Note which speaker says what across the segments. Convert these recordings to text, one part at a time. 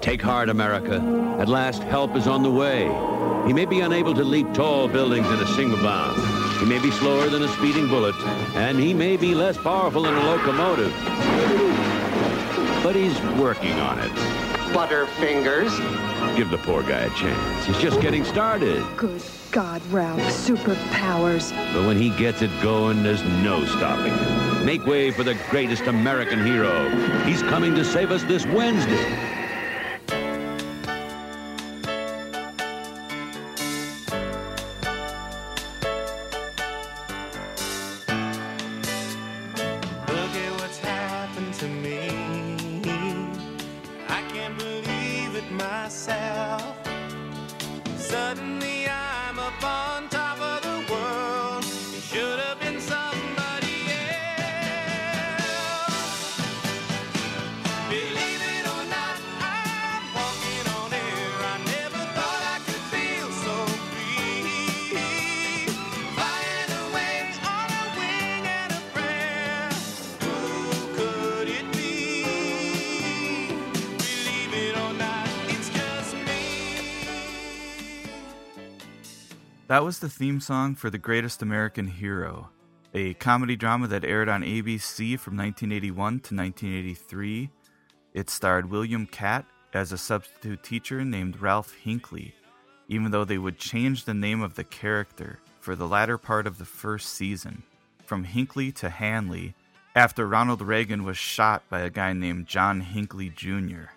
Speaker 1: Take heart, America. At last, help is on the way. He may be unable to leap tall buildings in a single bound. He may be slower than a speeding bullet, and he may be less powerful than a locomotive. But he's working on it.
Speaker 2: Butterfingers.
Speaker 1: Give the poor guy a chance. He's just getting started.
Speaker 3: Good God, Ralph. Superpowers.
Speaker 1: But when he gets it going, there's no stopping him. Make way for the greatest American hero. He's coming to save us this Wednesday.
Speaker 4: Myself. Suddenly I'm
Speaker 5: That was the theme song for The Greatest American Hero, a comedy drama that aired on ABC from 1981 to 1983. It starred William Katt as a substitute teacher named Ralph Hinckley, even though they would change the name of the character for the latter part of the first season, from Hinckley to Hanley, after Ronald Reagan was shot by a guy named John Hinckley Jr.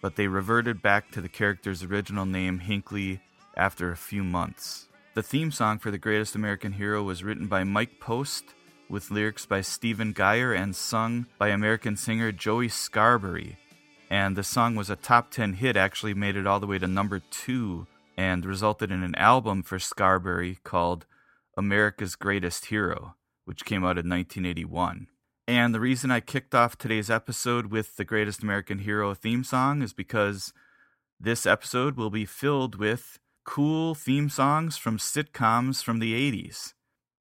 Speaker 5: But they reverted back to the character's original name, Hinckley, after a few months. The theme song for The Greatest American Hero was written by Mike Post, with lyrics by Stephen Geyer and sung by American singer Joey Scarbury. And the song was a top 10 hit, actually made it all the way to number two, and resulted in an album for Scarbury called America's Greatest Hero, which came out in 1981. And the reason I kicked off today's episode with the Greatest American Hero theme song is because this episode will be filled with cool theme songs from sitcoms from the 80s.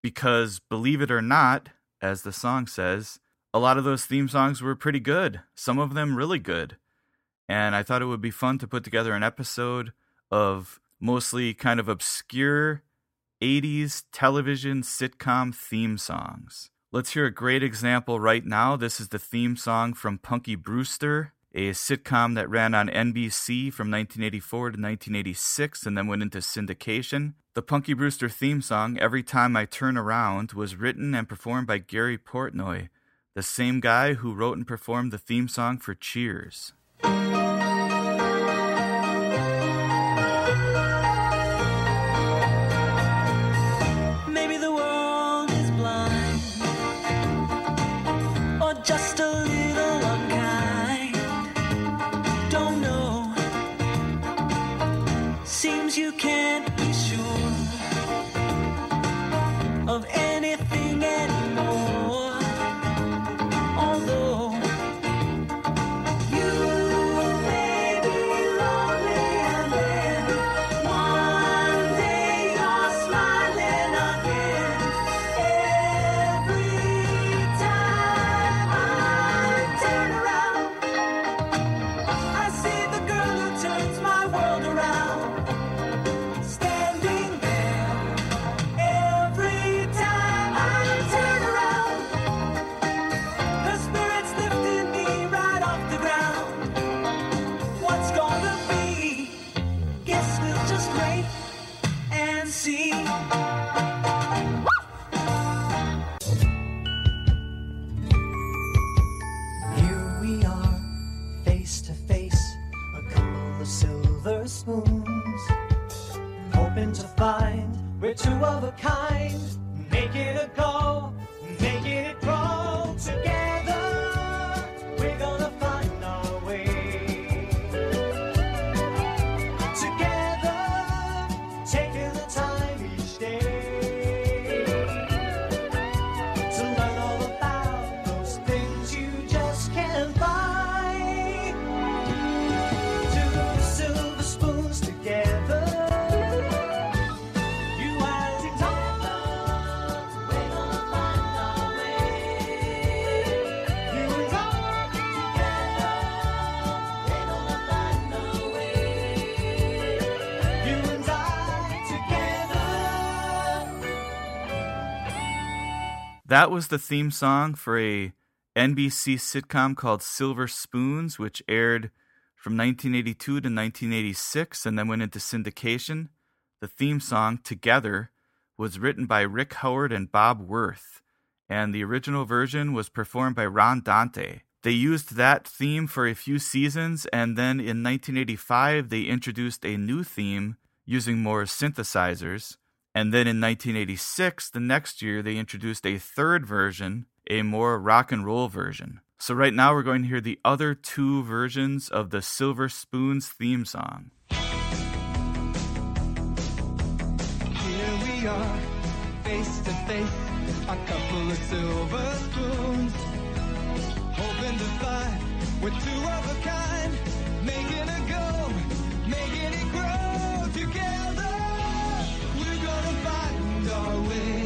Speaker 5: Because, believe it or not, as the song says, a lot of those theme songs were pretty good, some of them really good. And I thought it would be fun to put together an episode of mostly kind of obscure 80s television sitcom theme songs. Let's hear a great example right now. This is the theme song from Punky Brewster, a sitcom that ran on NBC from 1984 to 1986 and then went into syndication. The Punky Brewster theme song, Every Time I Turn Around, was written and performed by Gary Portnoy, the same guy who wrote and performed the theme song for Cheers.
Speaker 6: Spoons. Hoping to find we're two of a kind.
Speaker 5: That was the theme song for a NBC sitcom called Silver Spoons, which aired from 1982 to 1986 and then went into syndication. The theme song, Together, was written by Rick Howard and Bob Wirth, and the original version was performed by Ron Dante. They used that theme for a few seasons, and then in 1985, they introduced a new theme using more synthesizers. And then in 1986, the next year, they introduced a third version, a more rock and roll version. So, right now, we're going to hear the other two versions of the Silver Spoons theme song.
Speaker 7: Here we are, face to face, a couple of silver spoons. Hoping to find we're two of a kind, making find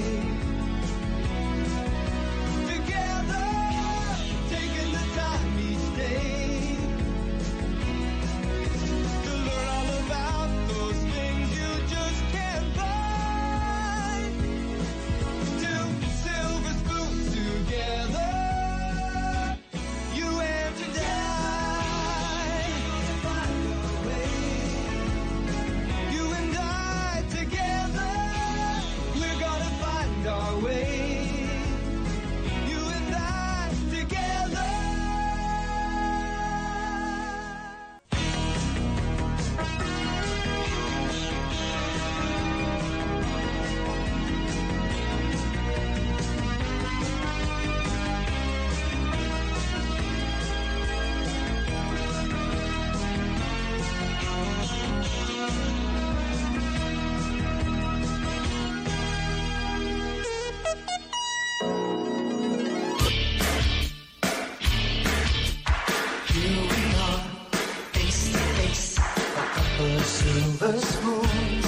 Speaker 7: silver spoons.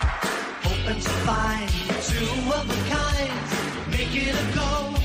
Speaker 6: Hoping to find two of a kind, making it go,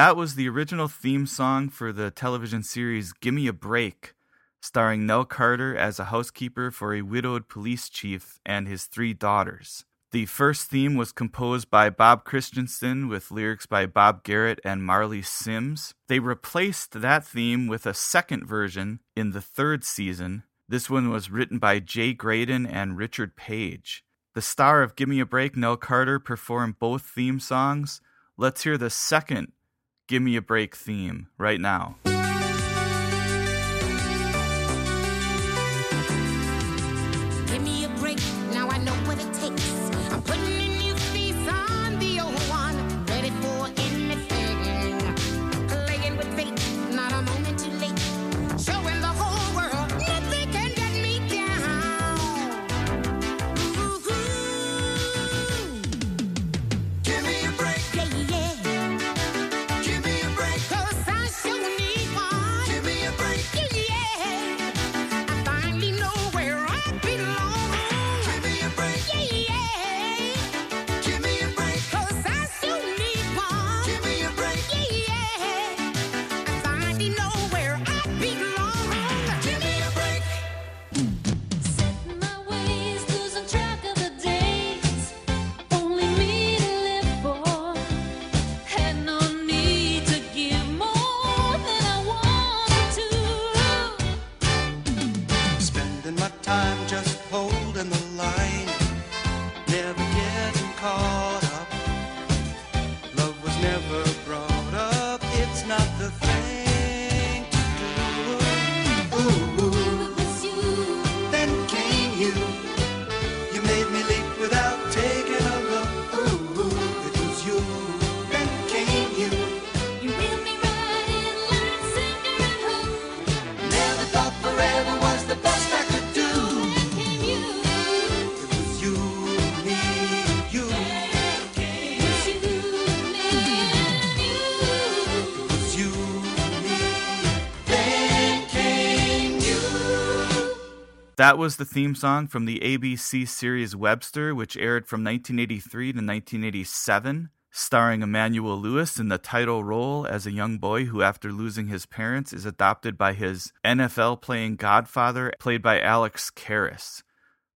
Speaker 5: That was the original theme song for the television series Gimme a Break, starring Nell Carter as a housekeeper for a widowed police chief and his three daughters. The first theme was composed by Bob Christensen with lyrics by Bob Garrett and Marley Sims. They replaced that theme with a second version in the third season. This one was written by Jay Graydon and Richard Page. The star of Gimme a Break, Nell Carter, performed both theme songs. Let's hear the second Gimme a Break theme right now. That was the theme song from the ABC series Webster, which aired from 1983 to 1987, starring Emmanuel Lewis in the title role as a young boy who, after losing his parents, is adopted by his NFL playing godfather, played by Alex Karras.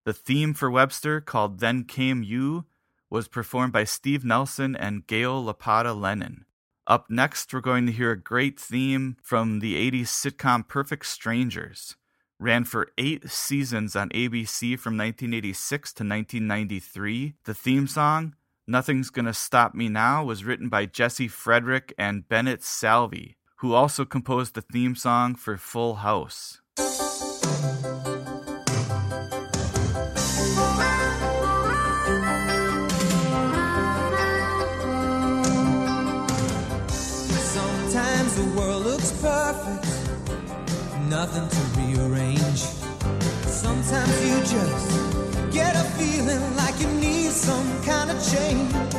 Speaker 5: The theme for Webster, called Then Came You, was performed by Steve Nelson and Gail Lapata Lennon. Up next, we're going to hear a great theme from the 80s sitcom Perfect Strangers ran for eight seasons on ABC from 1986 to 1993. The theme song, Nothing's Gonna Stop Me Now, was written by Jesse Frederick and Bennett Salvay, who also composed the theme song for Full House.
Speaker 7: Change.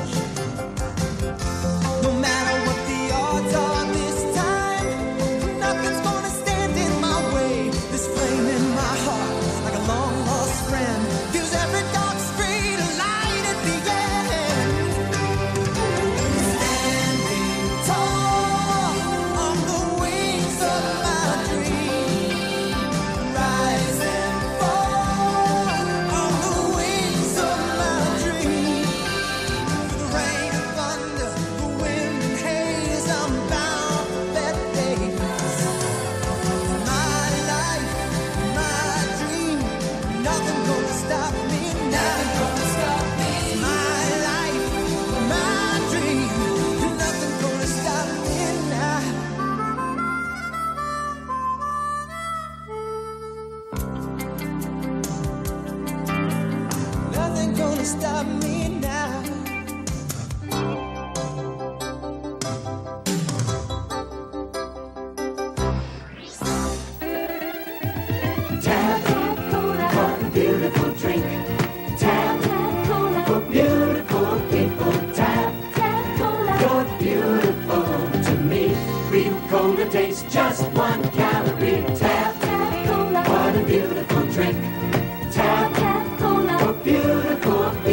Speaker 8: What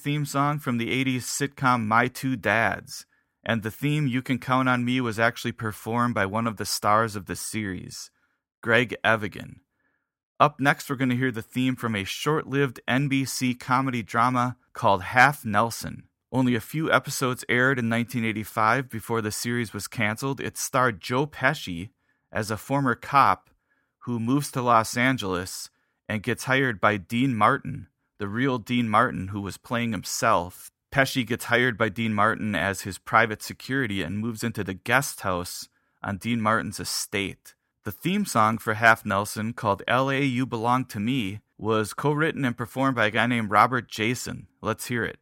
Speaker 5: theme song from the 80s sitcom My Two Dads, and the theme You Can Count on Me was actually performed by one of the stars of the series, Greg Evigan. Up next, we're going to hear the theme from a short lived NBC comedy drama called Half Nelson. Only a few episodes aired in 1985 before the series was canceled. It starred Joe Pesci as a former cop who moves to Los Angeles and gets hired by Dean Martin, the real Dean Martin who was playing himself. Pesci gets hired by Dean Martin as his private security and moves into the guest house on Dean Martin's estate. The theme song for Half Nelson, called LA You Belong to Me, was co written and performed by a guy named Robert Jason. Let's hear it.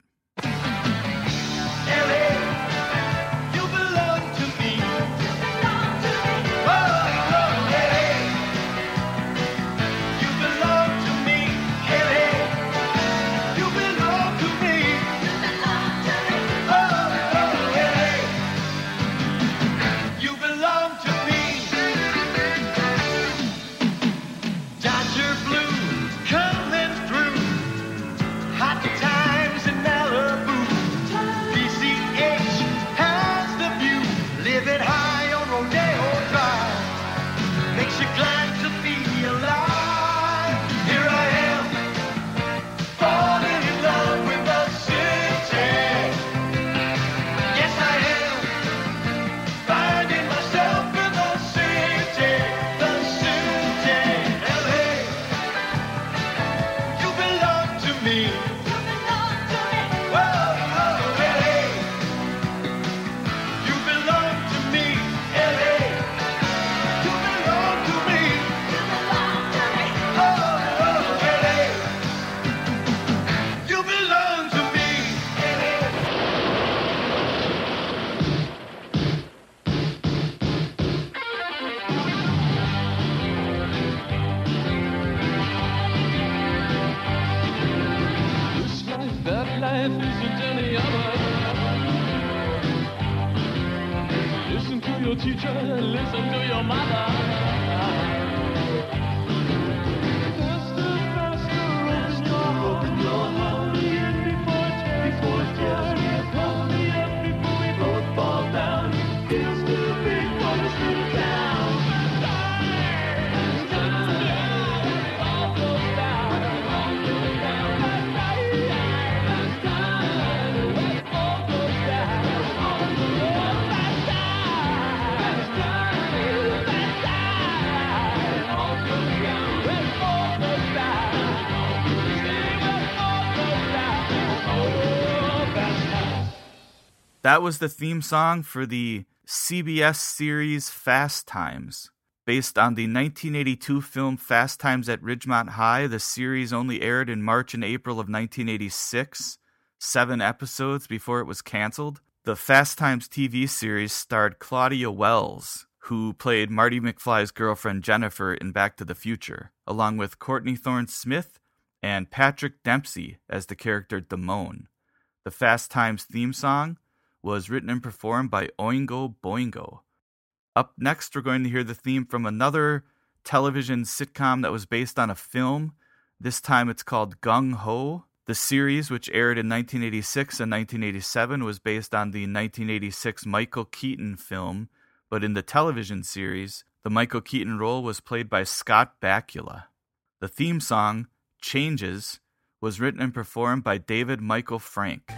Speaker 9: That
Speaker 5: was the theme song for the CBS series Fast Times. Based on the 1982 film Fast Times at Ridgemont High, the series only aired in March and April of 1986, seven episodes before it was canceled. The Fast Times TV series starred Claudia Wells, who played Marty McFly's girlfriend Jennifer in Back to the Future, along with Courtney Thorne Smith and Patrick Dempsey as the character Damone. The Fast Times theme song was written and performed by Oingo Boingo. Up next, we're going to hear the theme from another television sitcom that was based on a film. This time it's called Gung Ho. The series, which aired in 1986 and 1987, was based on the 1986 Michael Keaton film, but in the television series, the Michael Keaton role was played by Scott Bakula. The theme song, Changes, was written and performed by David Michael Frank.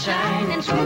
Speaker 6: Sunshine and smooth,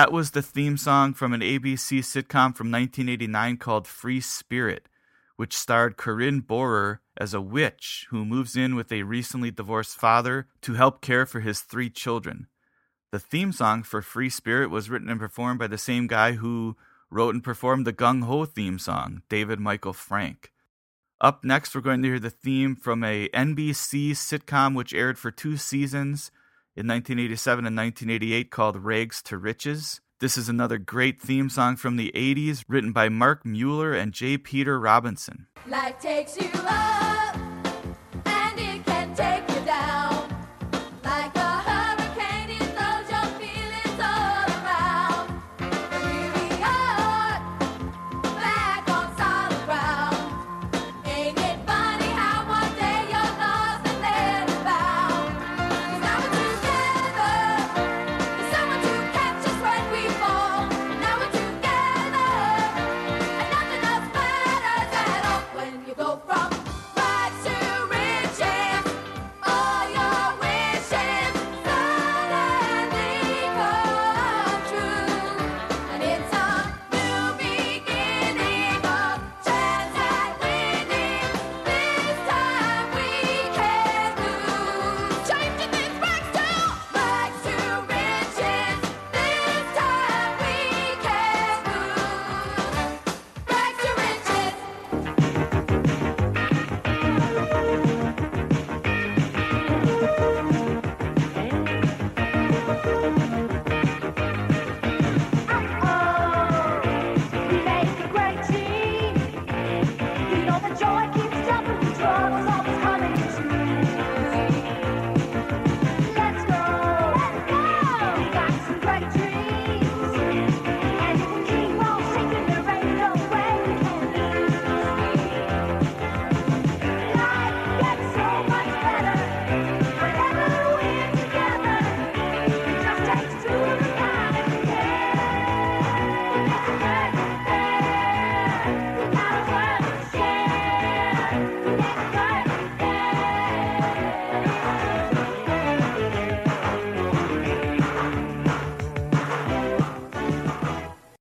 Speaker 5: That was the theme song from an ABC sitcom from 1989 called Free Spirit, which starred Corinne Bohrer as a witch who moves in with a recently divorced father to help care for his three children. The theme song for Free Spirit was written and performed by the same guy who wrote and performed the Gung Ho theme song, David Michael Frank. Up next, we're going to hear the theme from a NBC sitcom which aired for two seasons in 1987 and 1988 called Rags to Riches. This is another great theme song from the 80s written by Mark Mueller and J. Peter Robinson.
Speaker 10: Life takes you up,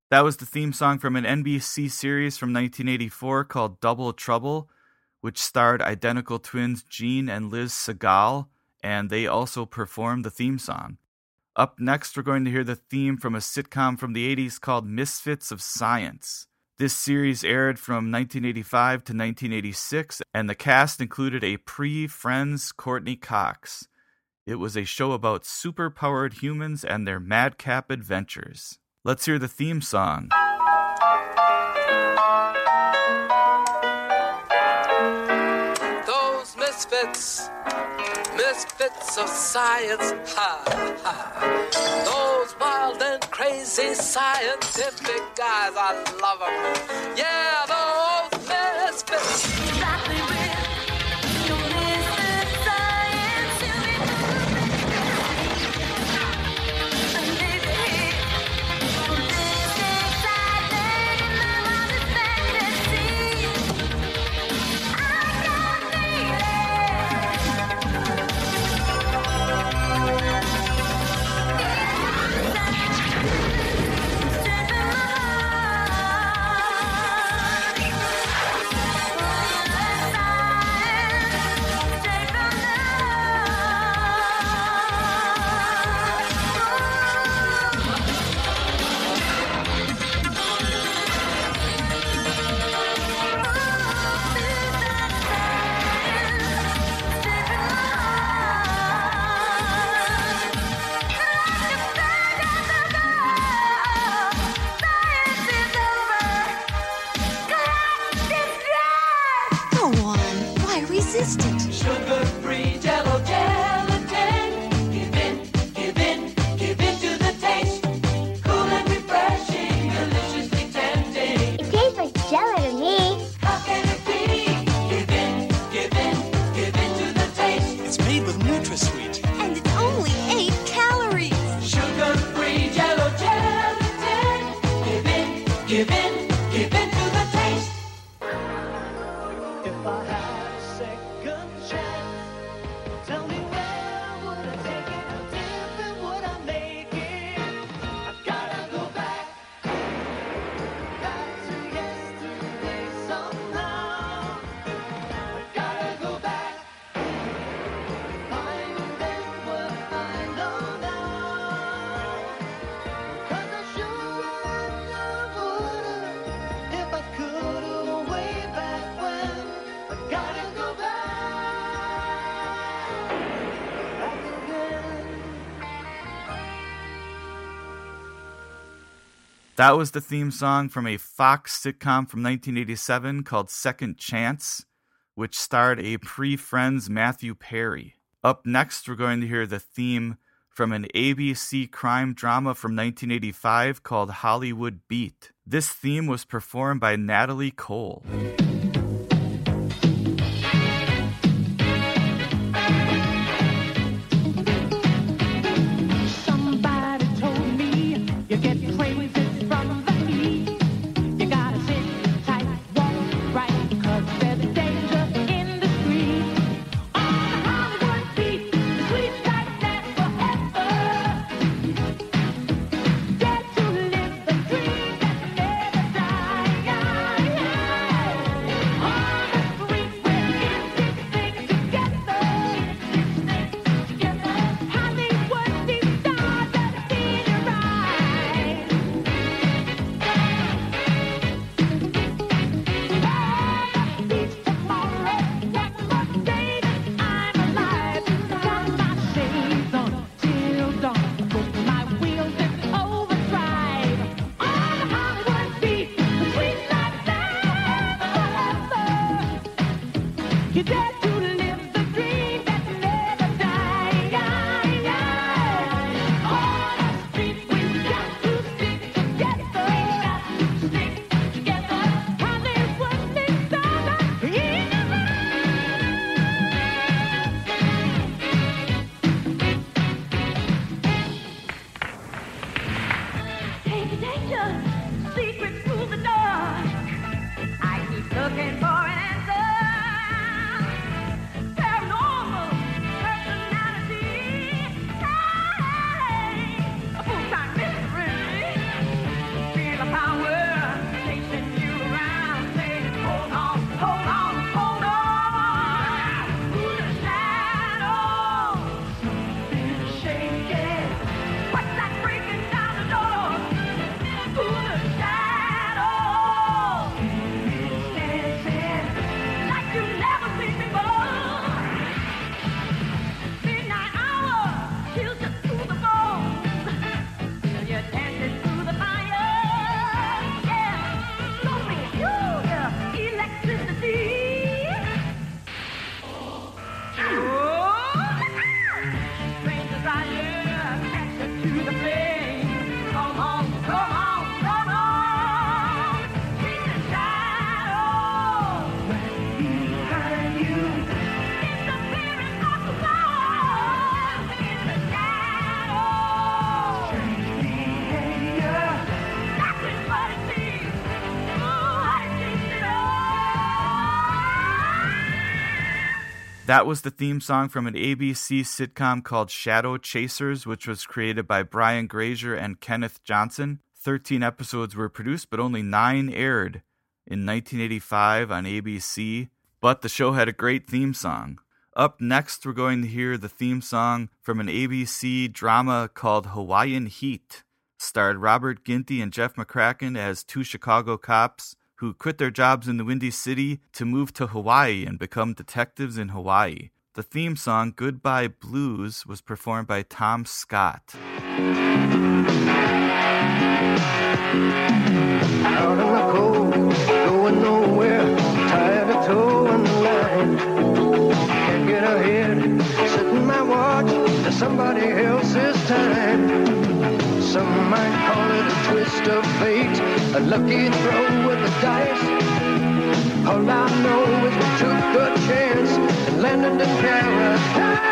Speaker 5: That was the theme song from an NBC series from 1984 called Double Trouble, which starred identical twins Jean and Liz Sagal, and they also performed the theme song. Up next, we're going to hear the theme from a sitcom from the 80s called Misfits of Science. This series aired from 1985 to 1986, and the cast included a pre Friends Courteney Cox. It was a show about super-powered humans and their madcap adventures. Let's hear the theme song.
Speaker 11: Those misfits, misfits of science, ha ha. Those wild and crazy scientific guys, I love them. Yeah, those misfits.
Speaker 10: That was the theme song from a Fox sitcom from 1987 called Second Chance, which starred a pre Friends Matthew Perry. Up next, we're going to hear the theme from an ABC crime drama from 1985 called Hollywood Beat. This theme was performed by Natalie Cole.
Speaker 5: That
Speaker 10: was the theme song from an ABC sitcom called Shadow Chasers, which was created by Brian Grazer and Kenneth Johnson. 13 episodes were produced, but only nine aired in 1985 on ABC. But the show had a great theme song. Up next, we're going to hear the theme song from an ABC drama called Hawaiian Heat. Starred Robert Ginty and Jeff McCracken as two Chicago cops who quit their jobs in the Windy City to move to Hawaii and become detectives in Hawaii. The theme song, Goodbye Blues, was performed by Tom Scott.
Speaker 7: Out in the cold, going nowhere, tired of towing the line. Can't get ahead, my watch to somebody else's time. Some might call it a twist of fate, a lucky throw with the dice. All I know is we took a chance and landed in paradise.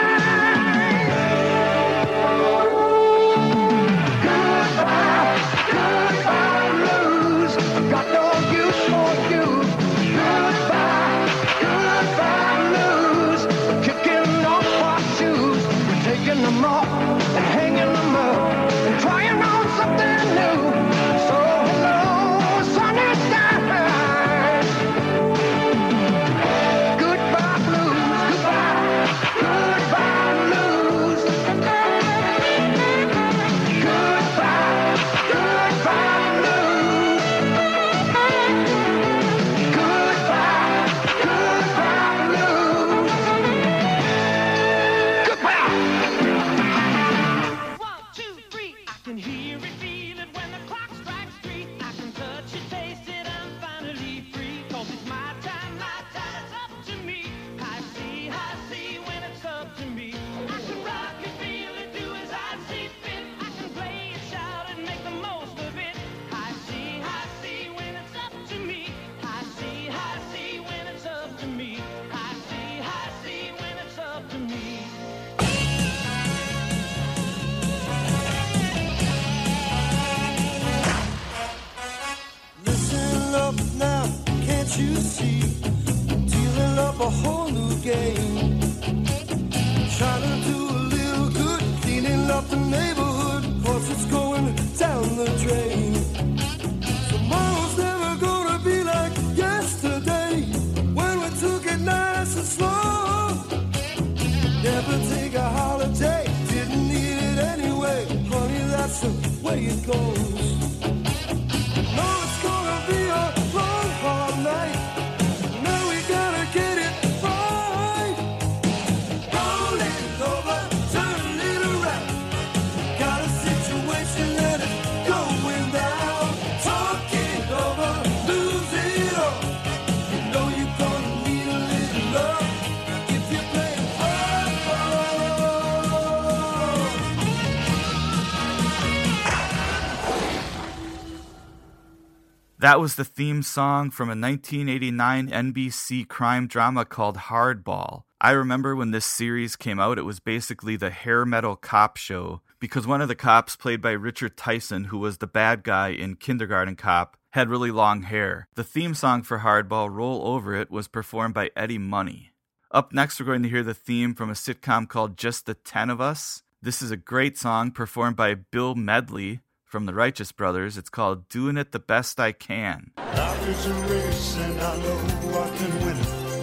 Speaker 5: That was the theme song from a 1989 NBC crime drama called Hardball. I remember when this series came out, it was basically the hair metal cop show because one of the cops, played by Richard Tyson, who was the bad guy in Kindergarten Cop, had really long hair. The theme song for Hardball, Roll Over It, was performed by Eddie Money. Up next, we're going to hear the theme from a sitcom called Just the Ten of Us. This is a great song performed by Bill Medley from the Righteous Brothers. It's called Doing It the Best I Can.
Speaker 9: Life is a race and I know I can win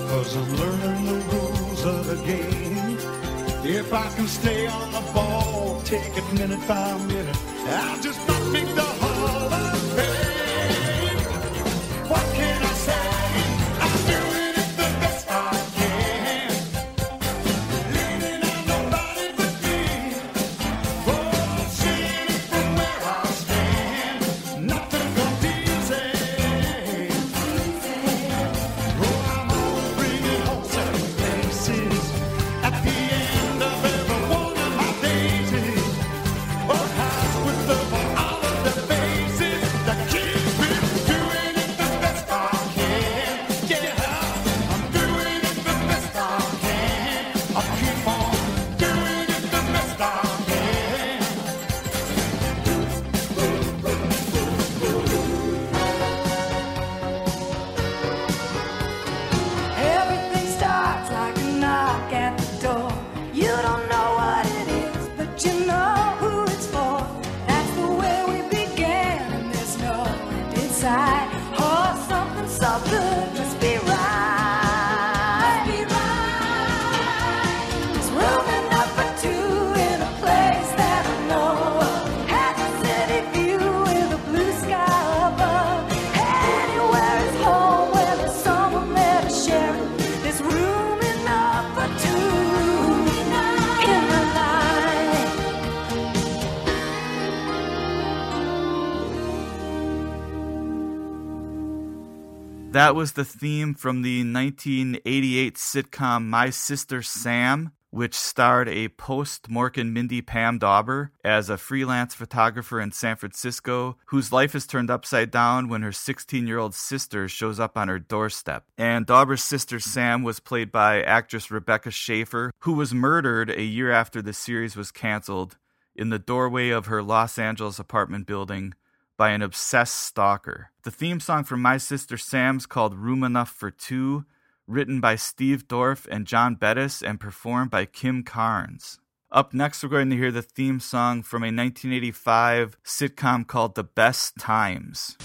Speaker 9: Cause I'm learning the rules of the game If I can stay on the ball, take it minute by minute I'll just not make the Hall of Fame That
Speaker 5: was the theme from the 1988 sitcom My Sister Sam, which starred a post Mork and Mindy Pam Dawber as a freelance photographer in San Francisco whose life is turned upside down when her 16 year old sister shows up on her doorstep. And Dawber's sister Sam was played by actress Rebecca Schaeffer, who was murdered a year after the series was canceled in the doorway of her Los Angeles apartment building by an obsessed stalker. The theme song from My Sister Sam's called Room Enough for Two, written by Steve Dorff and John Bettis and performed by Kim Carnes. Up next, we're going to hear the theme song from a 1985 sitcom called The Best Times.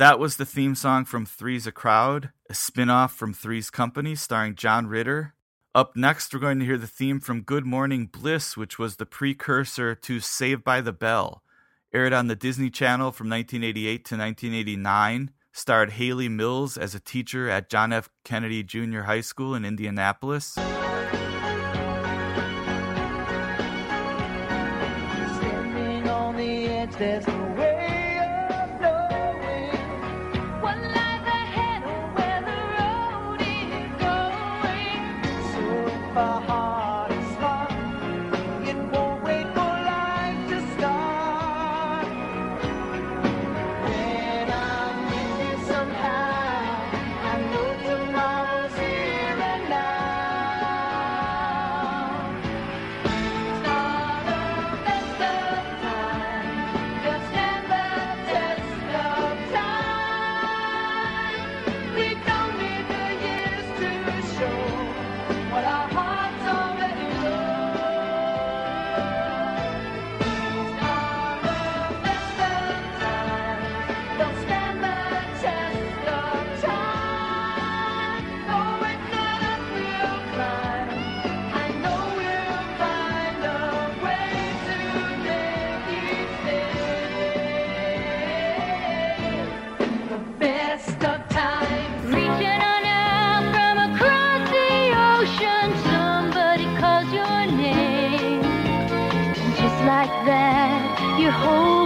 Speaker 5: That was the theme song from Three's a Crowd, a spin off from Three's Company starring John Ritter. Up next, we're going to hear the theme from Good Morning Bliss, which was the precursor to Saved by the Bell. Aired on the Disney Channel from 1988 to 1989, starred Hayley Mills as a teacher at John F. Kennedy Junior High School in Indianapolis.
Speaker 6: Best of times.
Speaker 10: Reaching on out from across the ocean, somebody calls your name. Just like that, your whole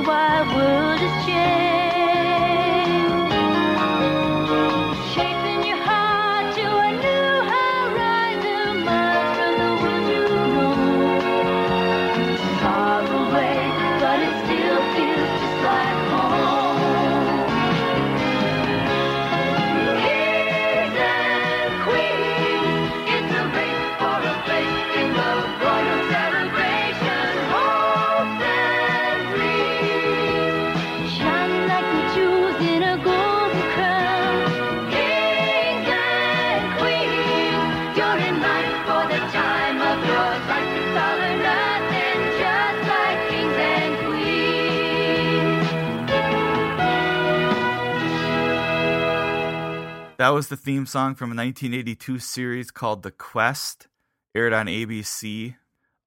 Speaker 5: was the theme song from a 1982 series called The Quest, aired on ABC.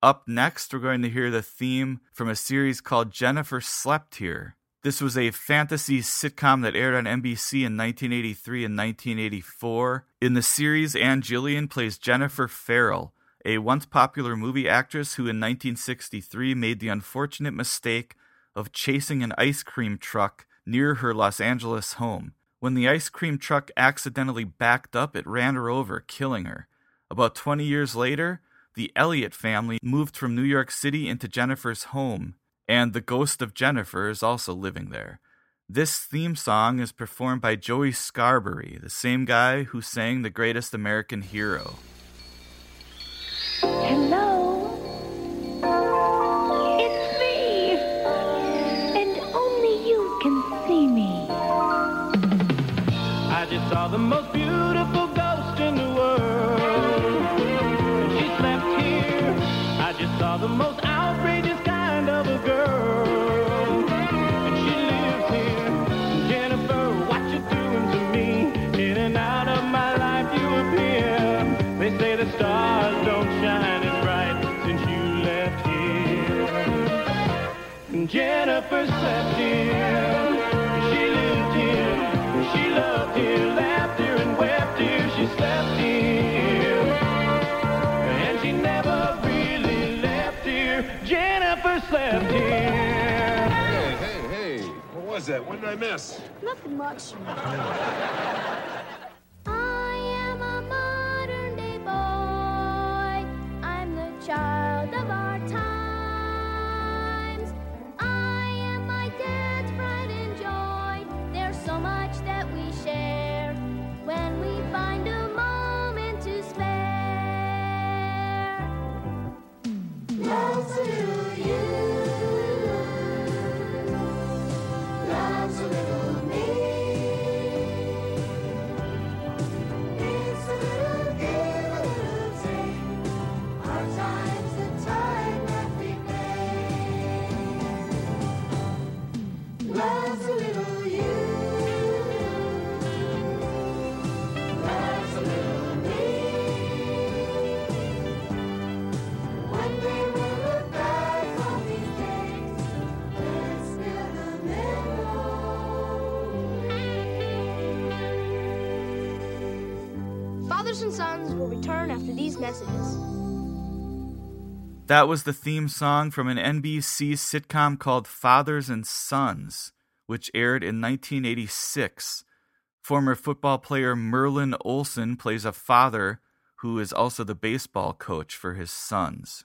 Speaker 5: Up next, we're going to hear the theme from a series called Jennifer Slept Here. This was a fantasy sitcom that aired on NBC in 1983 and 1984. In the series, Ann Jillian plays Jennifer Farrell, a once popular movie actress who in 1963 made the unfortunate mistake of chasing an ice cream truck near her Los Angeles home. When the ice cream truck accidentally backed up, it ran her over, killing her. About 20 years later, the Elliott family moved from New York City into Jennifer's home, and the ghost of Jennifer is also living there. This theme song is performed by Joey Scarbury, the same guy who sang The Greatest American Hero.
Speaker 10: Hello.
Speaker 12: That? What did I miss?
Speaker 10: Nothing much.
Speaker 13: That
Speaker 5: was the theme song from an NBC sitcom called Fathers and Sons, which aired in 1986. Former football player Merlin Olsen plays a father who is also the baseball coach for his sons.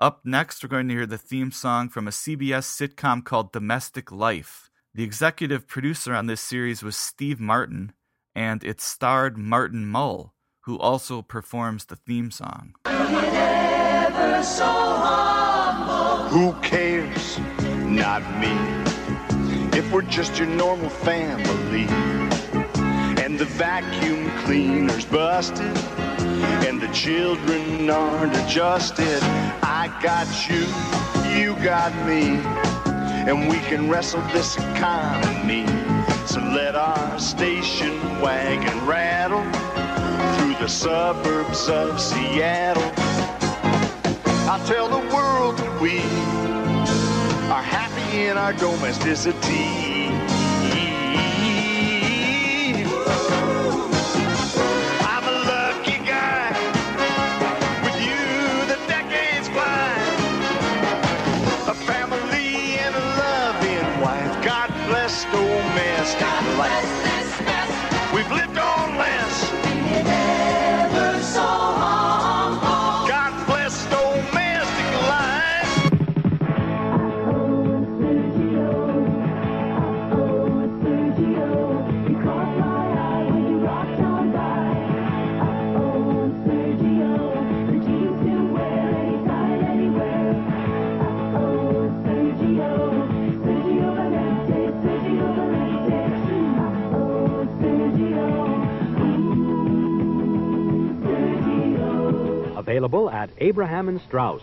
Speaker 5: Up next, we're going to hear the theme song from a CBS sitcom called Domestic Life. The executive producer on this series was Steve Martin, and it starred Martin Mull, who also performs the theme song.
Speaker 14: So humble.
Speaker 15: Who cares? Not me. If we're just your normal family, and the vacuum cleaner's busted, and the children aren't adjusted, I got you, you got me, and we can wrestle this economy. So let our station wagon rattle through the suburbs of Seattle. I'll tell the world that we are happy in our domesticity.
Speaker 16: Available at Abraham and
Speaker 17: Straus.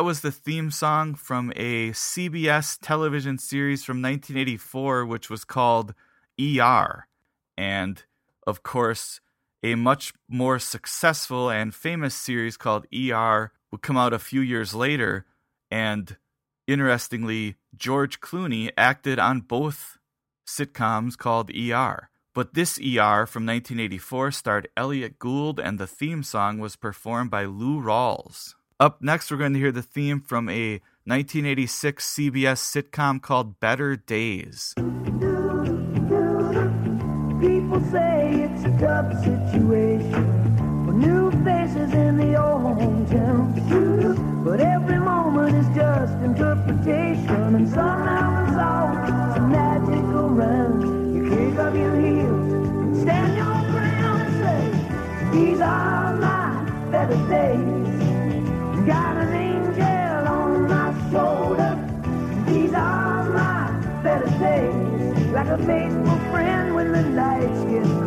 Speaker 17: That
Speaker 5: was the theme song from a CBS television series from 1984, which was called ER. And of course, a much more successful and famous series called ER would come out a few years later. And interestingly, George Clooney acted on both sitcoms called ER. But this ER from 1984 starred Elliott Gould, and the theme song was performed by Lou Rawls. Up next, we're going to hear the theme from a 1986 CBS sitcom called Better Days.
Speaker 7: People say it's a tough situation for new faces in the old hometown. But every moment is just interpretation, and somehow it's a magical round. You kick up your heels stand your ground and say, These are my better days. Got an angel on my shoulder. These are my better days. Like a faithful friend when the lights get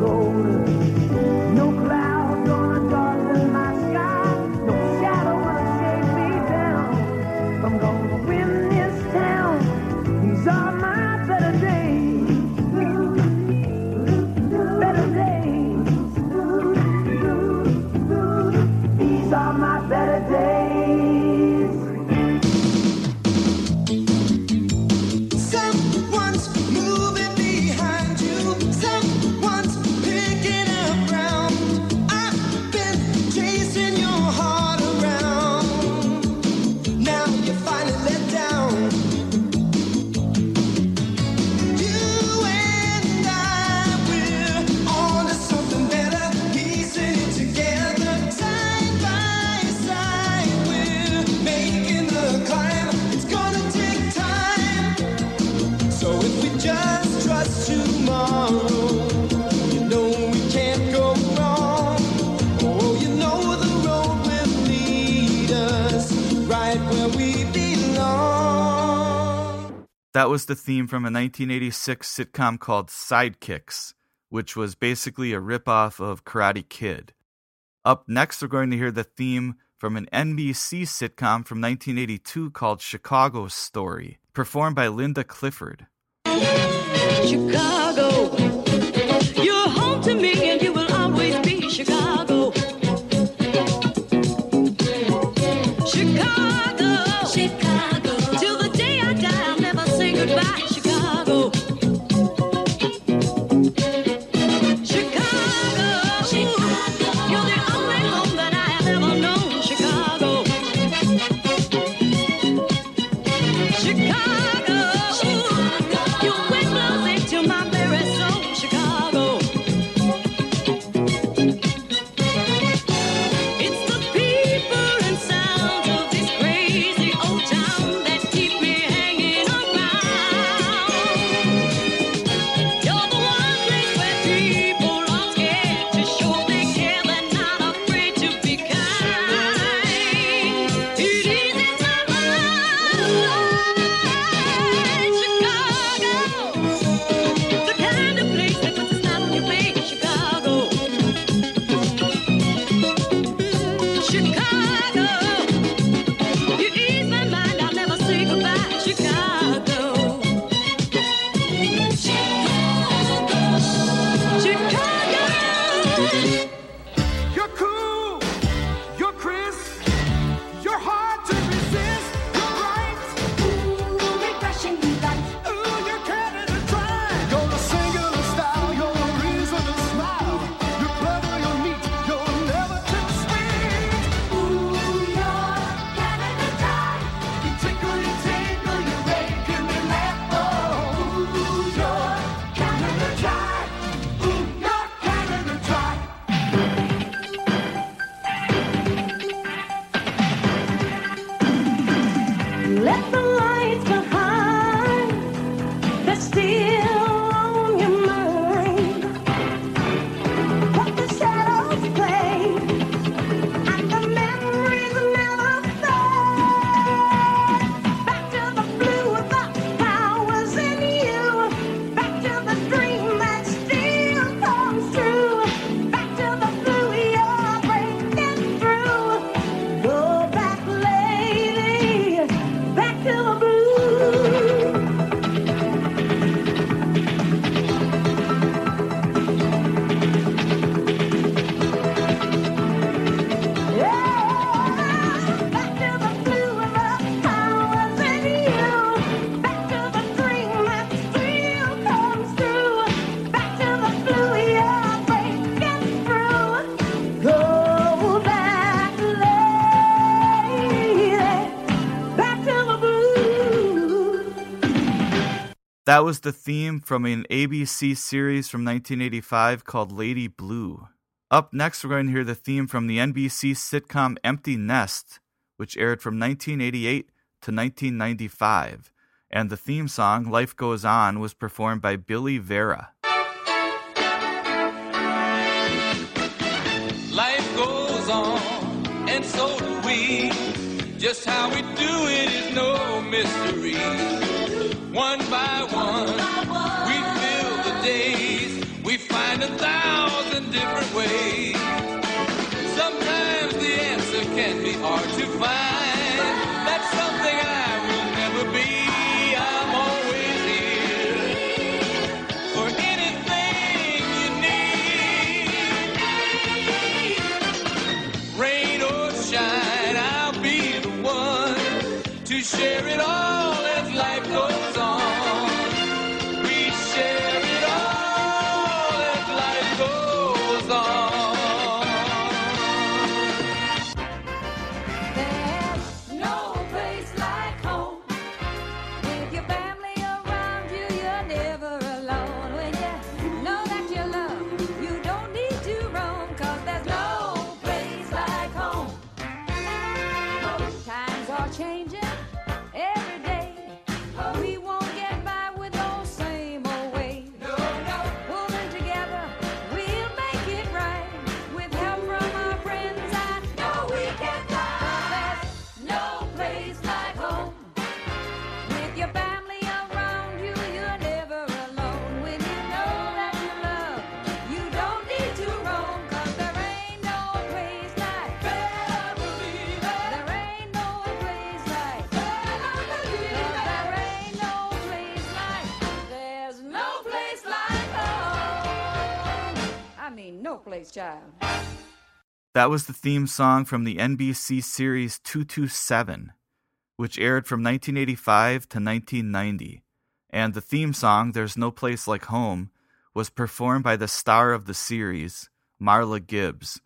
Speaker 5: That was the theme from a 1986 sitcom called Sidekicks, which was basically a ripoff of Karate Kid. Up next, we're going to hear the theme from an NBC sitcom from 1982 called Chicago Story, performed by Linda Clifford.
Speaker 10: Chicago, you're home to me, and you will always be Chicago. Chicago. That
Speaker 5: was the theme from an ABC series from 1985 called Lady Blue. Up next, we're going to hear the theme from the NBC sitcom Empty Nest, which aired from 1988 to 1995. And the theme song, Life Goes On, was performed by Billy Vera.
Speaker 17: Life goes on, and so do we. Just how we do it is no mystery. One by one, we fill the days. We find a thousand different ways.
Speaker 18: Child.
Speaker 5: That was the theme song from the NBC series 227, which aired from 1985 to 1990. And the theme song, There's No Place Like Home, was performed by the star of the series, Marla Gibbs.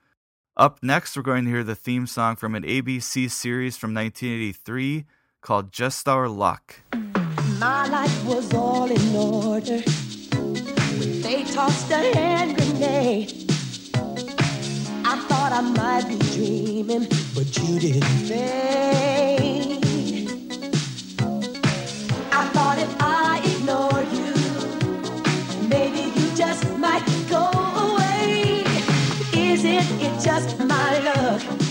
Speaker 5: Up next, we're going to hear the theme song from an ABC series from 1983 called Just Our Luck.
Speaker 10: My life was all in order they tossed a hand grenade. I thought I might be dreaming, but you didn't fade. I thought if I ignore you, maybe you just might go away. Isn't it just my luck?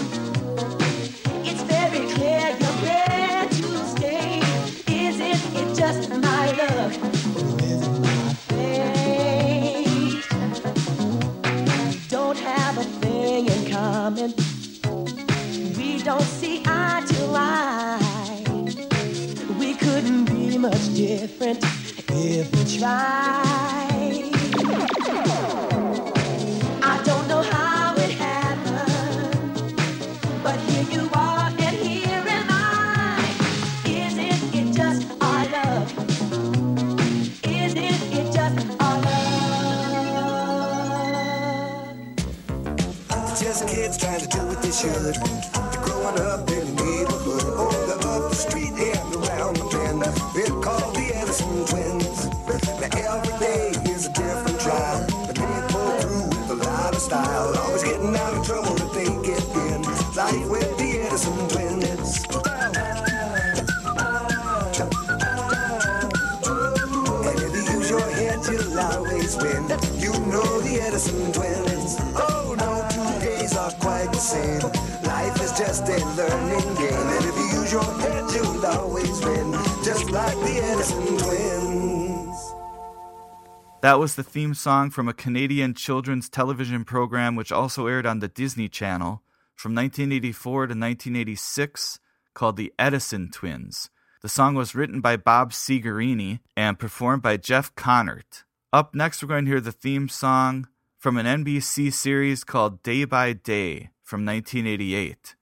Speaker 5: Was the theme song from a Canadian children's television program which also aired on the Disney Channel from 1984 to 1986 called The Edison Twins. The song was written by Bob Segarini and performed by Jeff Connert. Up next, we're going to hear the theme song from an NBC series called Day by Day from 1988.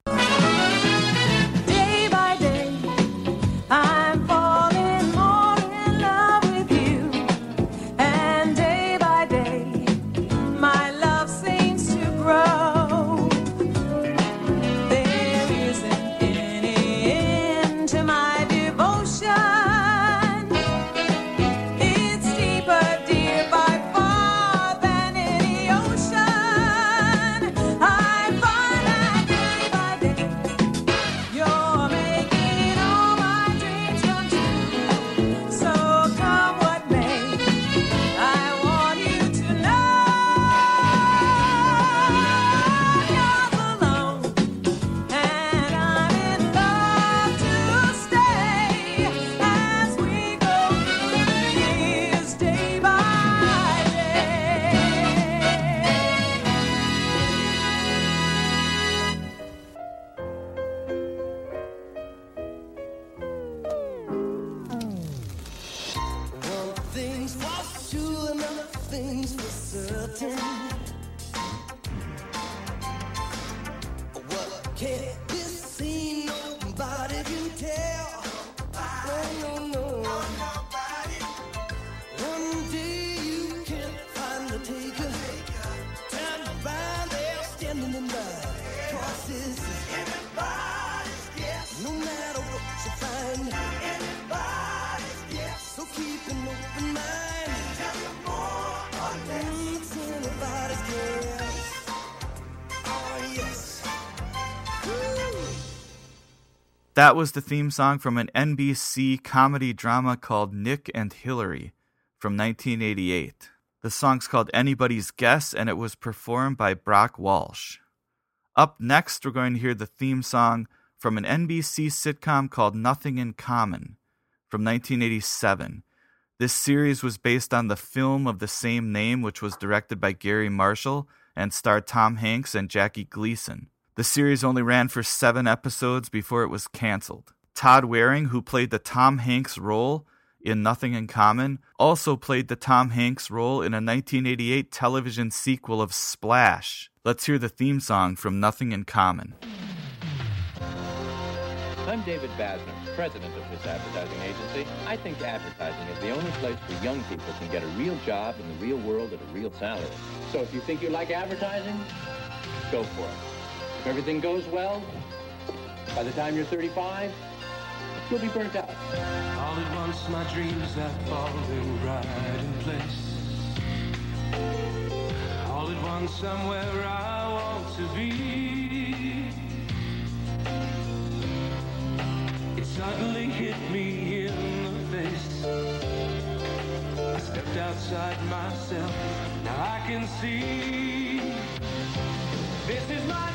Speaker 5: That was the theme song from an NBC comedy drama called Nick and Hillary from 1988. The song's called Anybody's Guess and it was performed by Brock Walsh. Up next, we're going to hear the theme song from an NBC sitcom called Nothing in Common from 1987. This series was based on the film of the same name, which was directed by Garry Marshall and starred Tom Hanks and Jackie Gleason. The series only ran for seven episodes before it was canceled. Todd Waring, who played the Tom Hanks role in Nothing in Common, also played the Tom Hanks role in a 1988 television sequel of Splash. Let's hear the theme song from Nothing in Common.
Speaker 19: I'm David Basner, president of this advertising agency. I think advertising is the only place where young people can get a real job in the real world at a real salary. So if you think you like advertising, go for it. If everything goes well, by the time you're 35, you'll be burnt out.
Speaker 20: All at once my dreams have fallen right in place. All at once somewhere I want to be. It suddenly hit me in the face. I stepped outside myself. Now I can see. This is my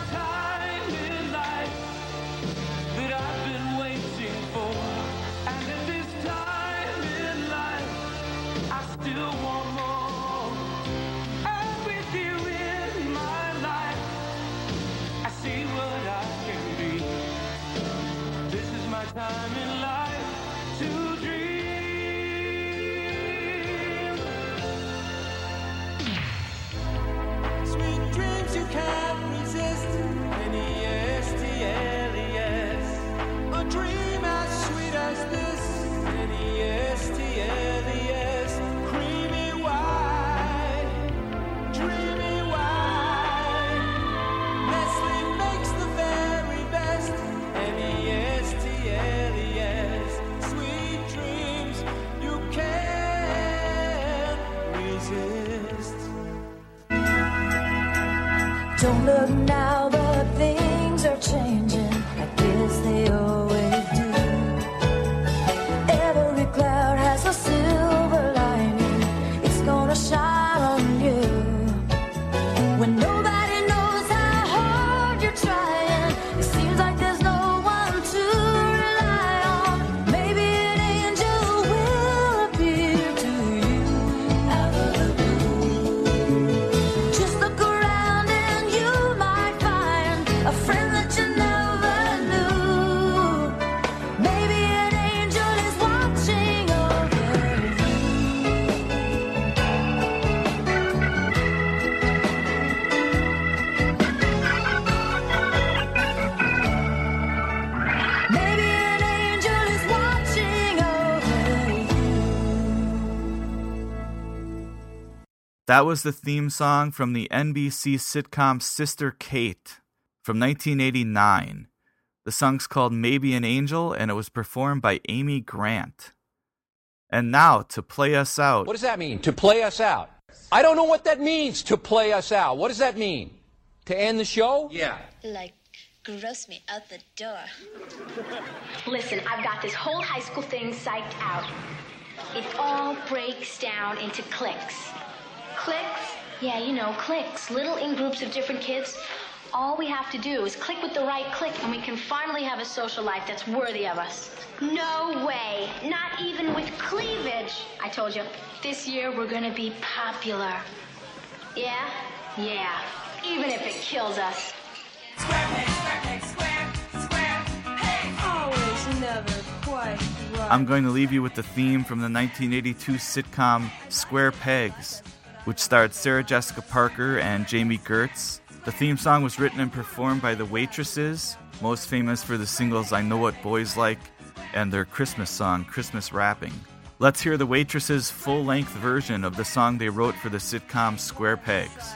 Speaker 21: A dream as sweet as this. N-E-S-T-L-E-S.
Speaker 22: Look now, That
Speaker 5: was the theme song from the NBC sitcom Sister Kate from 1989. The song's called Maybe an Angel and it was performed by Amy Grant. And now to play us out.
Speaker 19: What does that mean, to play us out? I don't know what that means, to play us out. What does that mean? To end the show? Yeah.
Speaker 23: Like, gross me out the door.
Speaker 24: Listen, I've got this whole high school thing psyched out. It all breaks down into cliques. Cliques? Yeah, you know, cliques. Little in groups of different kids. All we have to do is click with the right click, and we can finally have a social life that's worthy of us. No way. Not even with cleavage. I told you, this year we're gonna be popular. Yeah? Yeah. Even if it kills us. Square peg, square peg, square, square peg.
Speaker 22: Always, never, quite right.
Speaker 5: I'm going to leave you with the theme from the 1982 sitcom Square Pegs,
Speaker 25: which starred Sarah Jessica Parker and Jami Gertz. The theme song was written and performed by the Waitresses, most famous for the singles I Know What Boys Like and their Christmas song, Christmas Wrapping. Let's hear the Waitresses' full length version of the song they wrote for the sitcom Square Pegs.